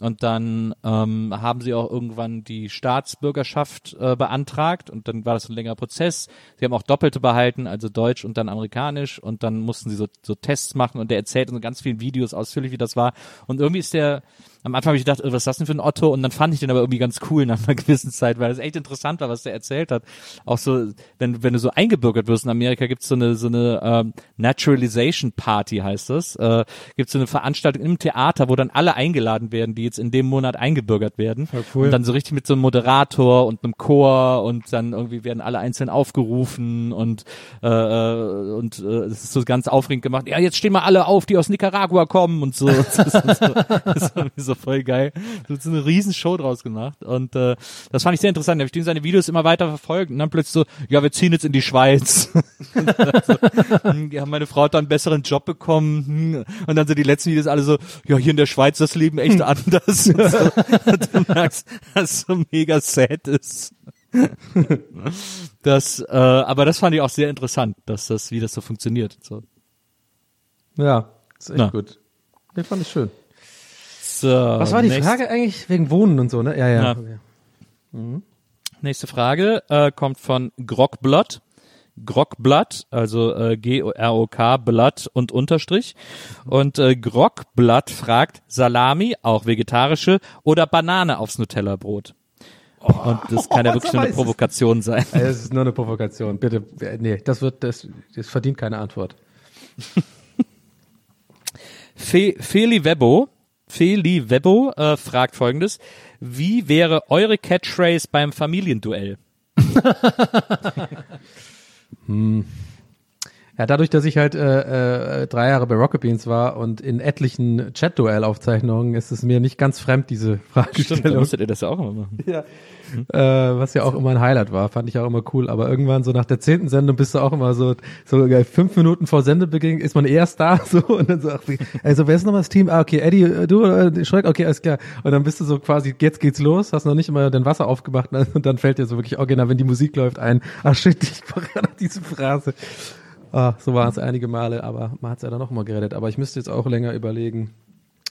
Und dann ähm, haben sie auch irgendwann die Staatsbürgerschaft äh, beantragt und dann war das ein längerer Prozess. Sie haben auch Doppelte behalten, also Deutsch und dann Amerikanisch und dann mussten sie so, so Tests machen und der erzählt in ganz vielen Videos ausführlich, wie das war. Und irgendwie ist der, am Anfang habe ich gedacht, äh, was ist das denn für ein Otto? Und dann fand ich den aber irgendwie ganz cool nach einer gewissen Zeit, weil es echt interessant war, was der erzählt hat. Auch so, wenn, wenn du so eingebürgert wirst in Amerika, gibt's so eine, so eine ähm, Naturalization Party, heißt das. Äh, gibt's so eine Veranstaltung im Theater, wo dann alle eingeladen werden, die jetzt in dem Monat eingebürgert werden. Voll cool. Und dann so richtig mit so einem Moderator und einem Chor und dann irgendwie werden alle einzeln aufgerufen und äh, äh, und äh, es ist so ganz aufregend gemacht. Ja, jetzt stehen mal alle auf, die aus Nicaragua kommen und so. So, ist irgendwie so voll geil. So so eine riesen Show draus gemacht und äh, das fand ich sehr interessant. Da habe ich den seine Videos immer weiter verfolgt und dann plötzlich so, ja, wir ziehen jetzt in die Schweiz. Und dann so, hm, ja, meine Frau hat da einen besseren Job bekommen hm. und dann so die letzten Videos alle so, ja, hier in der Schweiz das Leben echt anders. Und, so. und du merkst, dass so mega sad ist. Das, äh, aber das fand ich auch sehr interessant, dass das, wie das so funktioniert. So. Ja, ist echt Na. gut. Den fand ich schön. So, Was war die nächst- Frage eigentlich? Wegen Wohnen und so, ne? Ja, ja. Ja. Okay. Nächste Frage äh, kommt von Grockblood. Grockblood, also äh, G-R-O-K, Blood und Unterstrich. Und äh, Grockblood fragt, Salami, auch vegetarische, oder Banane aufs Nutella-Brot? Und das kann ja wirklich nur eine weiß es. Provokation sein. Es ist nur eine Provokation. Bitte, äh, nee, das wird, das, das verdient keine Antwort. Fe Feli Webbo, Feli Webbo äh, fragt folgendes. Wie wäre eure Catchphrase beim Familienduell? Ja, dadurch, dass ich halt äh, äh, drei Jahre bei Rocket Beans war und in etlichen Chat-Duell-Aufzeichnungen, ist es mir nicht ganz fremd, diese Stimmt, da Fragestellung. müsstet ihr das ja auch immer machen. Ja. Äh, was ja auch immer ein Highlight war, fand ich auch immer cool. Aber irgendwann so nach der zehnten Sendung bist du auch immer so, so äh, fünf Minuten vor Sendebeginn ist man erst da so und dann so, ach, wie- also wer ist nochmal das Team? Ah, okay, Eddie, äh, du, äh, Schreck, okay, alles klar. Und dann bist du so quasi, jetzt geht's los, hast noch nicht immer dein Wasser aufgemacht ne? und dann fällt dir so wirklich original, wenn die Musik läuft, ein, ach shit, ich ja noch diese Phrase. Ah, so war es einige Male, aber man hat es ja dann noch mal gerettet. Aber ich müsste jetzt auch länger überlegen.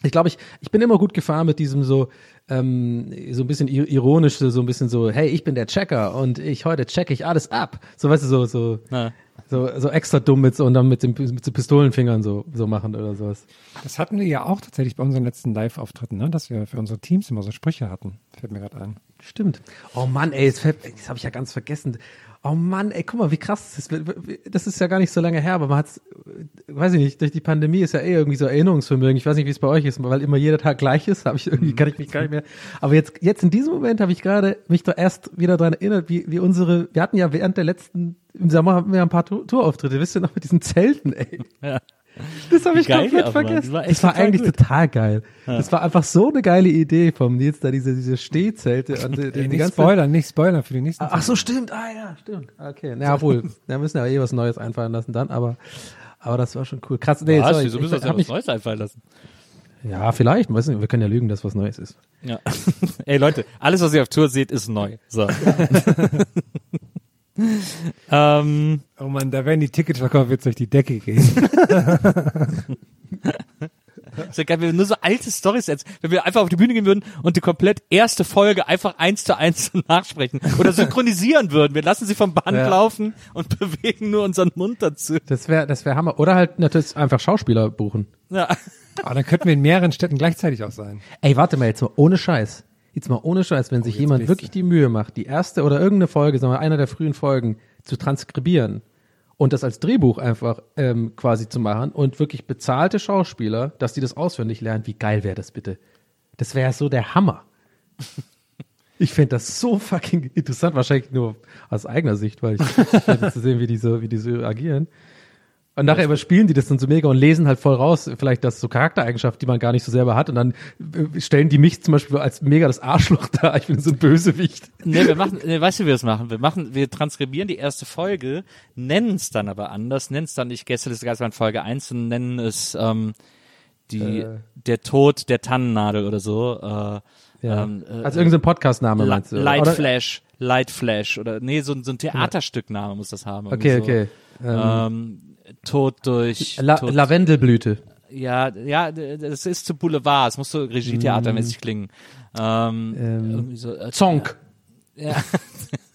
Ich glaube, ich, ich bin immer gut gefahren mit diesem so, ähm, so ein bisschen ir- ironisch, so ein bisschen so, hey, ich bin der Checker und ich heute checke ich alles ab. So, weißt du, so, so, Ja. so, so extra dumm mit so und dann mit, dem, mit so Pistolenfingern so, so machen oder sowas. Das hatten wir ja auch tatsächlich bei unseren letzten Live-Auftritten, ne? dass wir für unsere Teams immer so Sprüche hatten. Fällt mir gerade ein. Stimmt. Oh Mann, ey, das, fällt- das habe ich ja ganz vergessen. Oh Mann, ey, guck mal, wie krass das ist. Das ist ja gar nicht so lange her, aber man hat's, weiß ich nicht, durch die Pandemie ist ja eh irgendwie so Erinnerungsvermögen. Ich weiß nicht, wie es bei euch ist, weil immer jeder Tag gleich ist, habe ich irgendwie, kann ich mich gar nicht mehr. Aber jetzt, jetzt in diesem Moment habe ich gerade mich da erst wieder dran erinnert, wie, wie unsere, wir hatten ja während der letzten, im Sommer hatten wir ein paar Tour- Tourauftritte, wisst ihr noch, mit diesen Zelten, ey. Ja. Das habe ich Geil, komplett vergessen. die war das war total eigentlich gut. total geil. Das war einfach so eine geile Idee vom Nils, da diese, diese Stehzelte und die, Ey, die nicht ganze spoilern, nicht spoilern für die nächsten. Ach so, stimmt. Ah ja, stimmt. Okay, na ja, wohl. Da müssen wir ja eh was Neues einfallen lassen dann, aber aber das war schon cool. Krass. Nee, Was? sorry, Wieso müssen wir ich, uns ja was mich, Neues einfallen lassen? ja, vielleicht, weiß nicht, wir können ja lügen, dass was Neues ist. Ja. Ey Leute, alles, was ihr auf Tour seht, ist neu. So. ähm, Oh man, da werden die Ticketverkäufe jetzt durch die Decke gehen. ist ja geil, wenn wir nur so alte Stories jetzt, wenn wir einfach auf die Bühne gehen würden und die komplett erste Folge einfach eins zu eins nachsprechen oder synchronisieren würden. Wir lassen sie vom Band Ja. laufen und bewegen nur unseren Mund dazu. Das wäre das wär Hammer. Oder halt natürlich einfach Schauspieler buchen. Ja. Aber dann könnten wir in mehreren Städten gleichzeitig auch sein. Ey, warte mal, jetzt mal ohne Scheiß. Jetzt mal ohne Scheiß, wenn sich jetzt jemand wirklich die Mühe macht, die erste oder irgendeine Folge, sagen wir einer der frühen Folgen, zu transkribieren und das als Drehbuch einfach ähm, quasi zu machen und wirklich bezahlte Schauspieler, dass die das auswendig lernen, wie geil wäre das bitte? Das wäre so der Hammer. Ich finde das so fucking interessant, wahrscheinlich nur aus eigener Sicht, weil ich zu sehen, wie die so, wie die so agieren. Und nachher überspielen die das dann so mega und lesen halt voll raus, vielleicht das so Charaktereigenschaften, die man gar nicht so selber hat. Und dann äh, stellen die mich zum Beispiel als mega das Arschloch da. Ich bin so ein Bösewicht. Nee, wir machen, nee, weißt du, wie wir das machen? Wir machen, wir transkribieren die erste Folge, nennen es dann aber anders, nennen es dann nicht Gästeliste Geisterbahn Folge 1 und nennen es, ähm, die, Äh. der Tod der Tannennadel oder so, äh, Ja. ähm, äh, als irgendein Podcastname La- meinst du? Light Oder- Flash, Light Flash oder nee, so, ein- so ein Theaterstückname muss das haben. Okay, irgendwie okay. So. Ähm, Ähm, Tod durch La Tod, Lavendelblüte. ja, ja, das ist zu Boulevard, es muss so Regie-Theatermäßig klingen. Ähm, Ähm, so, äh, Zonk. Ja.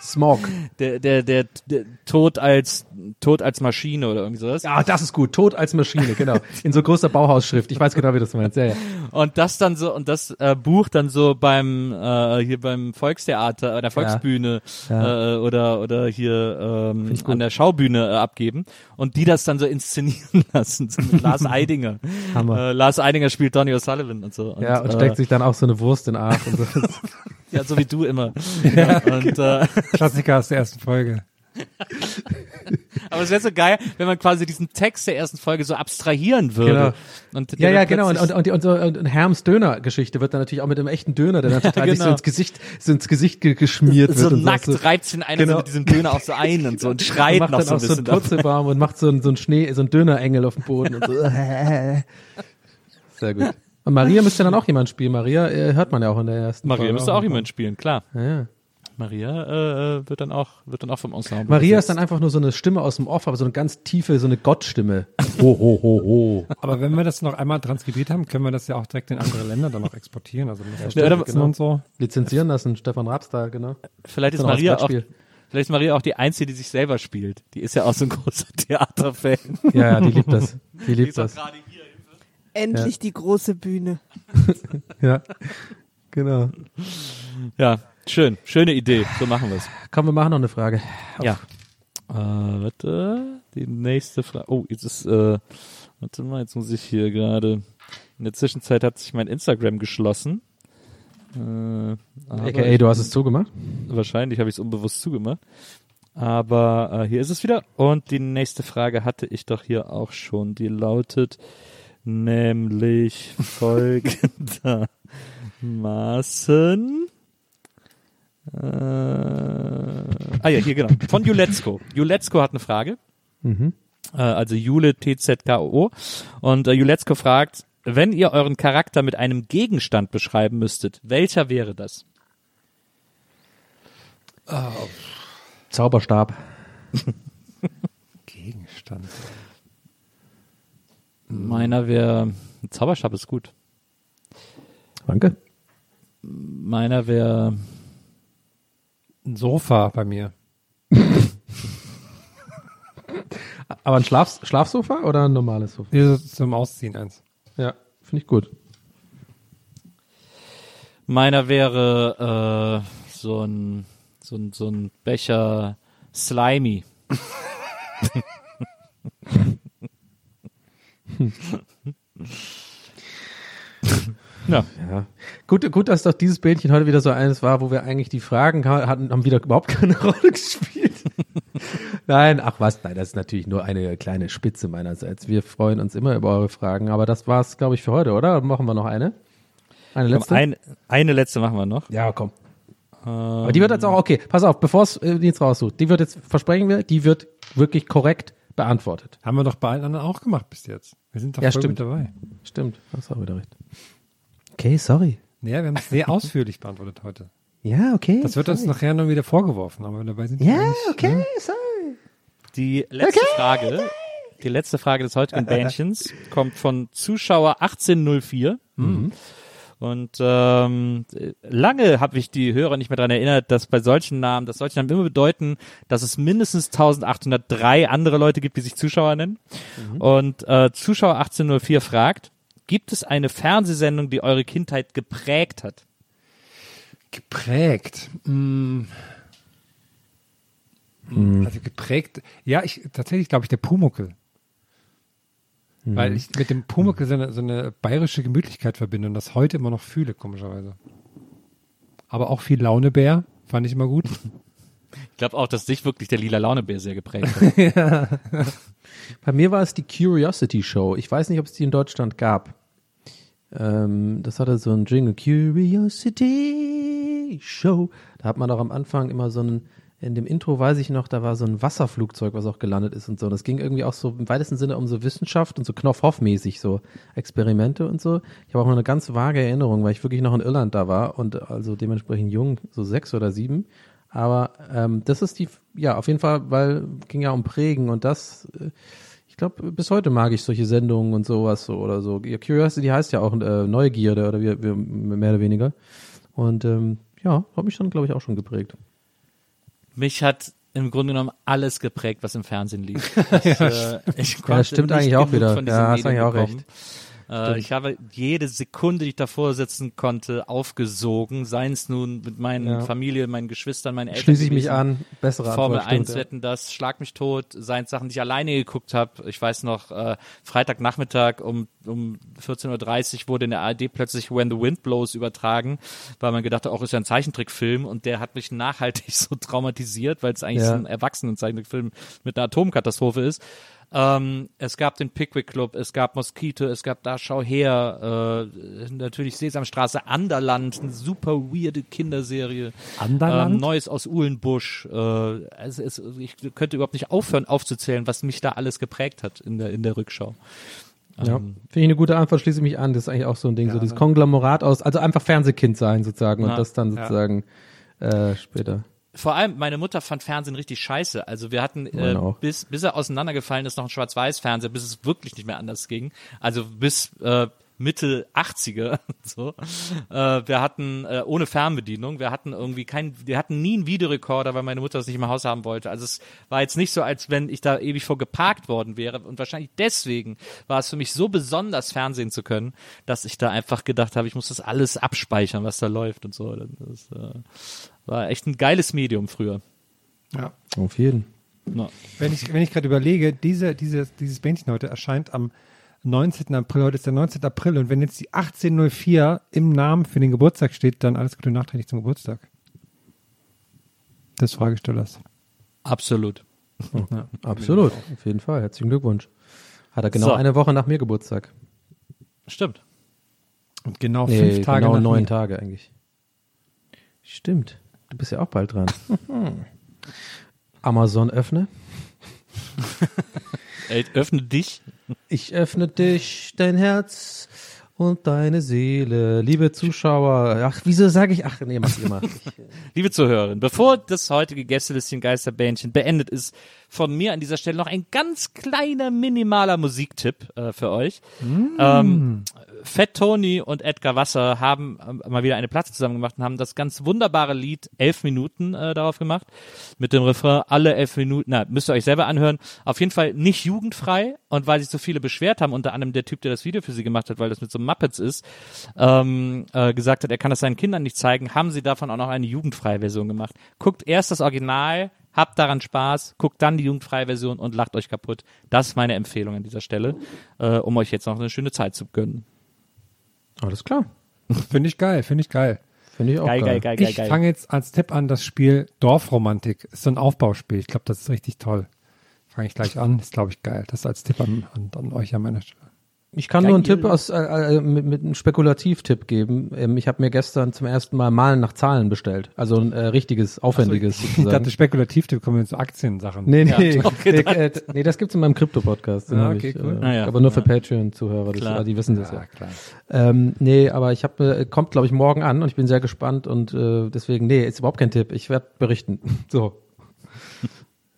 Smog. der, der, der, der Tod als Tod als Maschine oder irgendwie sowas. Ja, das ist gut. Tod als Maschine, genau. In so großer Bauhausschrift. Ich weiß genau, wie du das meinst. Ja, ja. Und das dann so und das äh, Buch dann so beim äh, hier beim Volkstheater, äh, der Volksbühne Ja. Äh, oder oder hier ähm, an der Schaubühne äh, abgeben und die das dann so inszenieren lassen so mit Lars Eidinger. Hammer. Äh, Lars Eidinger spielt Donny O'Sullivan und so. Und, ja, und äh, steckt sich dann auch so eine Wurst in den Arsch. Und so. ja so wie du immer. ja, und äh, Klassiker aus der ersten Folge. aber es wäre so geil, wenn man quasi diesen Text der ersten Folge so abstrahieren würde. Genau. Und Ja, ja, genau. Und, und, und, und, so, und Herms Döner-Geschichte wird dann natürlich auch mit einem echten Döner, der dann total so genau. ins Gesicht, so ins Gesicht ge geschmiert wird. so und nackt so. reibt sich einer Genau. so mit diesem Döner auch so ein und so und Und schreit macht noch dann so ein auch so bisschen. einen Purzelbaum und macht so einen, so einen Schnee, so einen Dönerengel auf dem Boden und so. Sehr gut. Und Maria müsste dann auch jemand spielen. Maria äh, hört man ja auch in der ersten Maria Folge müsste auch jemand spielen, klar. Ja, ja. Maria äh, wird dann auch wird dann auch vom Ensemble. Maria ist besetzt. dann einfach nur so eine Stimme aus dem Off, aber so eine ganz tiefe, so eine Gottstimme. Ho, ho, ho, ho. Aber wenn wir das noch einmal transkribiert haben, können wir das ja auch direkt in andere Länder dann noch exportieren. Also Ja, ja, genau. und so. Lizenzieren lassen, Stefan Raps da, genau. vielleicht ist auch Maria auch vielleicht ist Maria auch die einzige, die sich selber spielt. Die ist ja auch so ein großer Theaterfan. Ja, ja, die liebt das. Die liebt das. Endlich die große Bühne. Ja, genau. Ja, schön, schöne Idee. So machen wir es. Komm, wir machen noch eine Frage. Ja. Äh, warte, die nächste Frage. Oh, jetzt ist, äh, warte mal, jetzt muss ich hier gerade. In der Zwischenzeit hat sich mein Instagram geschlossen. Äh, AKA, du hast es zugemacht? Wahrscheinlich habe ich es unbewusst zugemacht. Aber äh, hier ist es wieder. Und die nächste Frage hatte ich doch hier auch schon. Die lautet nämlich folgendermaßen. Äh, ah ja, hier genau. Von Juletzko. Juletzko hat eine Frage. Mhm. Äh, also Jule TZKO. Und äh, Juletzko fragt, wenn ihr euren Charakter mit einem Gegenstand beschreiben müsstet, welcher wäre das? Zauberstab. Gegenstand. Meiner wäre, Zauberstab ist gut. Danke. Meiner wäre, Ein Sofa bei mir. Aber ein Schlaf Schlafsofa oder ein normales Sofa? Hier so zum Ausziehen eins. Ja, finde ich gut. meiner wäre äh, so ein so ein so ein Becher Slimy. ja, Ja. Gut, gut, dass doch dieses Bildchen heute wieder so eines war, wo wir eigentlich die Fragen ha- hatten, haben wieder überhaupt keine Rolle gespielt. Nein, ach was, nein, das ist natürlich nur eine kleine Spitze meinerseits. Wir freuen uns immer über eure Fragen, aber das war's, glaube ich, für heute, oder? Machen wir noch eine? Eine Komm, letzte? ein, eine letzte machen wir noch. ja, komm. aber die wird jetzt auch, okay, pass auf, bevor es äh, jetzt raussucht, die wird jetzt, versprechen wir, die wird wirklich korrekt beantwortet. Haben wir doch bei allen anderen auch gemacht bis jetzt. Wir sind doch Ja, voll stimmt. mit dabei. Stimmt, hast auch wieder recht. Okay, sorry. Naja, wir haben es sehr ausführlich beantwortet heute. Ja, okay. Das wird uns sorry. nachher noch wieder vorgeworfen, aber dabei sind wir Ja, eigentlich, okay, ne? sorry. Die letzte Frage, die letzte Frage des heutigen Bändchens kommt von Zuschauer 1804. Und ähm, lange habe ich die Hörer nicht mehr daran erinnert, dass bei solchen Namen, dass solche Namen immer bedeuten, dass es mindestens 1803 andere Leute gibt, die sich Zuschauer nennen. Und äh, Zuschauer 1804 fragt, gibt es eine Fernsehsendung, die eure Kindheit geprägt hat? Geprägt. Mm. Also geprägt. Ja, ich tatsächlich glaube ich der Pumuckel. Hm. Weil ich mit dem Pumuckel so eine, so eine bayerische Gemütlichkeit verbinde und das heute immer noch fühle, komischerweise. Aber auch viel Launebär, fand ich immer gut. Ich glaube auch, dass dich wirklich der lila Launebär sehr geprägt hat. Bei mir war es die Curiosity Show. Ich weiß nicht, ob es die in Deutschland gab. Ähm, das hatte so ein Jingle. Curiosity Show. Da hat man auch am Anfang immer so einen, in dem Intro weiß ich noch, da war so ein Wasserflugzeug, was auch gelandet ist und so. Das ging irgendwie auch so im weitesten Sinne um so Wissenschaft und so Knopfhoff-mäßig, so Experimente und so. Ich habe auch noch eine ganz vage Erinnerung, weil ich wirklich noch in Irland da war und also dementsprechend jung, so sechs oder sieben. Aber ähm, das ist die, ja, auf jeden Fall, weil ging ja um Prägen und das, äh, ich glaube, bis heute mag ich solche Sendungen und sowas so oder so. Curiosity heißt ja auch äh, Neugierde oder wie, wie, mehr oder weniger. Und ähm, ja, hat mich dann, glaube ich, auch schon geprägt. Mich hat im Grunde genommen alles geprägt, was im Fernsehen lief. Ich, äh, ich konnte stimmt eigentlich auch wieder. Ja, hast Medium eigentlich auch bekommen. Äh, ich habe jede Sekunde, die ich davor sitzen konnte, aufgesogen. Seien es nun mit meinen Ja. Familie, meinen Geschwistern, meinen Eltern. Schließe ich mich an. Bessere Formel Antwort. 1 stimmt, ja. wetten das, Schlag mich tot, seien es Sachen, die ich alleine geguckt habe. Ich weiß noch, äh, Freitagnachmittag um, um 14.30 Uhr wurde in der ARD plötzlich When the Wind Blows übertragen, weil man gedacht hat, auch ist ja ein Zeichentrickfilm und der hat mich nachhaltig so traumatisiert, weil es eigentlich Ja. so ein Erwachsenen-Zeichentrickfilm mit einer Atomkatastrophe ist. Ähm, es gab den Pickwick Club, es gab Mosquito, es gab Da Schau her, äh, natürlich Sesamstraße, Anderland, eine super weirde Kinderserie. Anderland? Ähm, Neues aus Uhlenbusch. Äh, es, es, ich könnte überhaupt nicht aufhören aufzuzählen, was mich da alles geprägt hat in der, in der Rückschau. Ja, Ähm, finde ich eine gute Antwort, schließe ich mich an. Das ist eigentlich auch so ein Ding, so dieses Konglomerat aus, also einfach Fernsehkind sein sozusagen und Ja. das dann sozusagen äh, später. Vor allem, meine Mutter fand Fernsehen richtig scheiße. Also wir hatten, äh, bis, bis er auseinandergefallen ist, noch ein Schwarz-Weiß-Fernseher, bis es wirklich nicht mehr anders ging. Also bis äh, Mitte 80er so. Äh, wir hatten äh, ohne Fernbedienung, wir hatten irgendwie kein, wir hatten nie einen Videorekorder, weil meine Mutter das nicht im Haus haben wollte. Also es war jetzt nicht so, als wenn ich da ewig vor geparkt worden wäre. Und wahrscheinlich deswegen war es für mich so besonders, Fernsehen zu können, dass ich da einfach gedacht habe, ich muss das alles abspeichern, was da läuft und so. Das äh, war echt ein geiles Medium früher. Ja. Auf jeden. Ja. Wenn ich, wenn ich gerade überlege, diese, diese, dieses Bändchen heute erscheint am 19. April, heute ist der 19. April und wenn jetzt die 1804 im Namen für den Geburtstag steht, dann alles Gute nachträglich zum Geburtstag. Des Fragestellers. Absolut. Absolut, auf jeden Fall. Herzlichen Glückwunsch. Hat er genau So. eine Woche nach mir Geburtstag. Stimmt. Und genau Nee, fünf Tage genau nach neun mir. Tage eigentlich. Stimmt. Du bist ja auch bald dran. Amazon öffne. Ey, öffne dich. Ich öffne dich, dein Herz und deine Seele. Liebe Zuschauer. Ach, wieso sage ich? Ach, nee, mach. Ich, Liebe Zuhörerinnen, bevor das heutige Gästelistchen Geisterbähnchen beendet ist, von mir an dieser Stelle noch ein ganz kleiner, minimaler Musiktipp äh, für euch. Ähm, Fat Tony und Edgar Wasser haben ähm, mal wieder eine Platte zusammen gemacht und haben das ganz wunderbare Lied elf Minuten äh, darauf gemacht. Mit dem Refrain alle elf Minuten, na, müsst ihr euch selber anhören. Auf jeden Fall nicht jugendfrei und weil sich so viele beschwert haben, unter anderem der Typ, der das Video für sie gemacht hat, weil das mit so Muppets ist, ähm, äh, gesagt hat, er kann das seinen Kindern nicht zeigen, haben sie davon auch noch eine jugendfreie Version gemacht. Guckt erst das Original, habt daran Spaß, guckt dann die jugendfreie Version und lacht euch kaputt. Das ist meine Empfehlung an dieser Stelle, äh, um euch jetzt noch eine schöne Zeit zu gönnen. alles klar. Finde ich geil, finde ich geil. Finde ich auch geil. ich fange jetzt als Tipp an das Spiel Dorfromantik. Ist so ein Aufbauspiel. Ich glaube, das ist richtig toll. Fange ich gleich an. Ist, glaube ich, geil. Das als Tipp an, an, an euch an meiner Stelle. Ich kann nur einen Tipp aus, äh, äh, mit, mit einem Spekulativtipp geben. Ähm, ich habe mir gestern zum ersten Mal Malen nach Zahlen bestellt. Also ein äh, richtiges, aufwendiges Ich sozusagen. dachte, Spekulativtipp kommen wir zu Aktiensachen. Nee, nee, Ja, nee, äh, nee, das gibt's in meinem Krypto-Podcast. Ah, okay, ich, cool. Äh, Ah, ja. Aber nur für Ja. Patreon-Zuhörer, das- Klar. die wissen das Ja, ja. klar. Ähm, nee, aber ich habe, kommt glaube ich morgen an und ich bin sehr gespannt und äh, deswegen, nee, ist überhaupt kein Tipp. Ich werde berichten. So.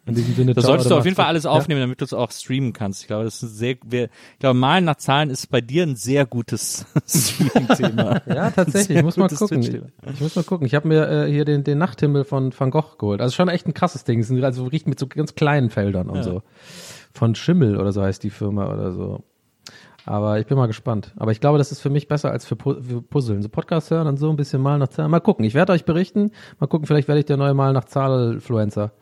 In diesem Sinne, Das solltest du auf jeden Fall alles aufnehmen, damit du es auch streamen kannst. Ich glaube, das ist sehr, wir, ich glaube, Malen nach Zahlen ist bei dir ein sehr gutes Streaming-Thema. Ja, ja tatsächlich. Ich muss mal gucken. Ich muss mal gucken. Ich habe mir äh, hier den, den Nachthimmel von Van Gogh geholt. Also schon echt ein krasses Ding. Also richtig mit so ganz kleinen Feldern und Ja. so. Von Schimmel oder so heißt die Firma oder so. Aber ich bin mal gespannt. Aber ich glaube, das ist für mich besser als für, für Puzzeln. So Podcast hören und so ein bisschen mal nach Zahlen. Mal gucken. Ich werde euch berichten. Mal gucken, vielleicht werde ich der neue Mal nach Zahl-Influencer.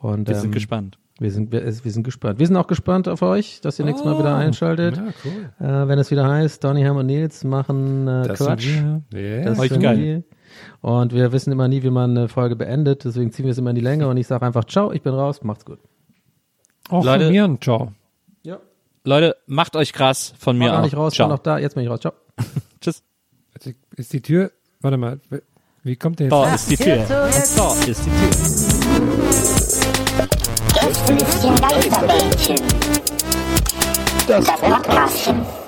Und Wir ähm, sind gespannt. Wir sind, wir, wir sind gespannt. Wir sind auch gespannt auf euch, dass ihr nächstes Mal wieder einschaltet. Ja, cool. Äh, wenn es wieder heißt, Donny, Ham und Nils machen äh, Das Quatsch. sind wir. Ja. Das sind geil. wir. Und wir wissen immer nie, wie man eine Folge beendet. Deswegen ziehen wir es immer in die Länge. Und ich sage einfach, ciao, ich bin raus, macht's gut. Auch Leute- von mir und ciao. Ja. Leute, macht euch krass von mir noch auch. nicht raus, Ciao. war noch da, jetzt bin ich raus. Ciao. Tschüss. Ist die Tür, warte mal, wie kommt der jetzt? Da ist die Tür. Und da ist die Tür. Gästelistchen Geisterbällchen. Das Podcastchen.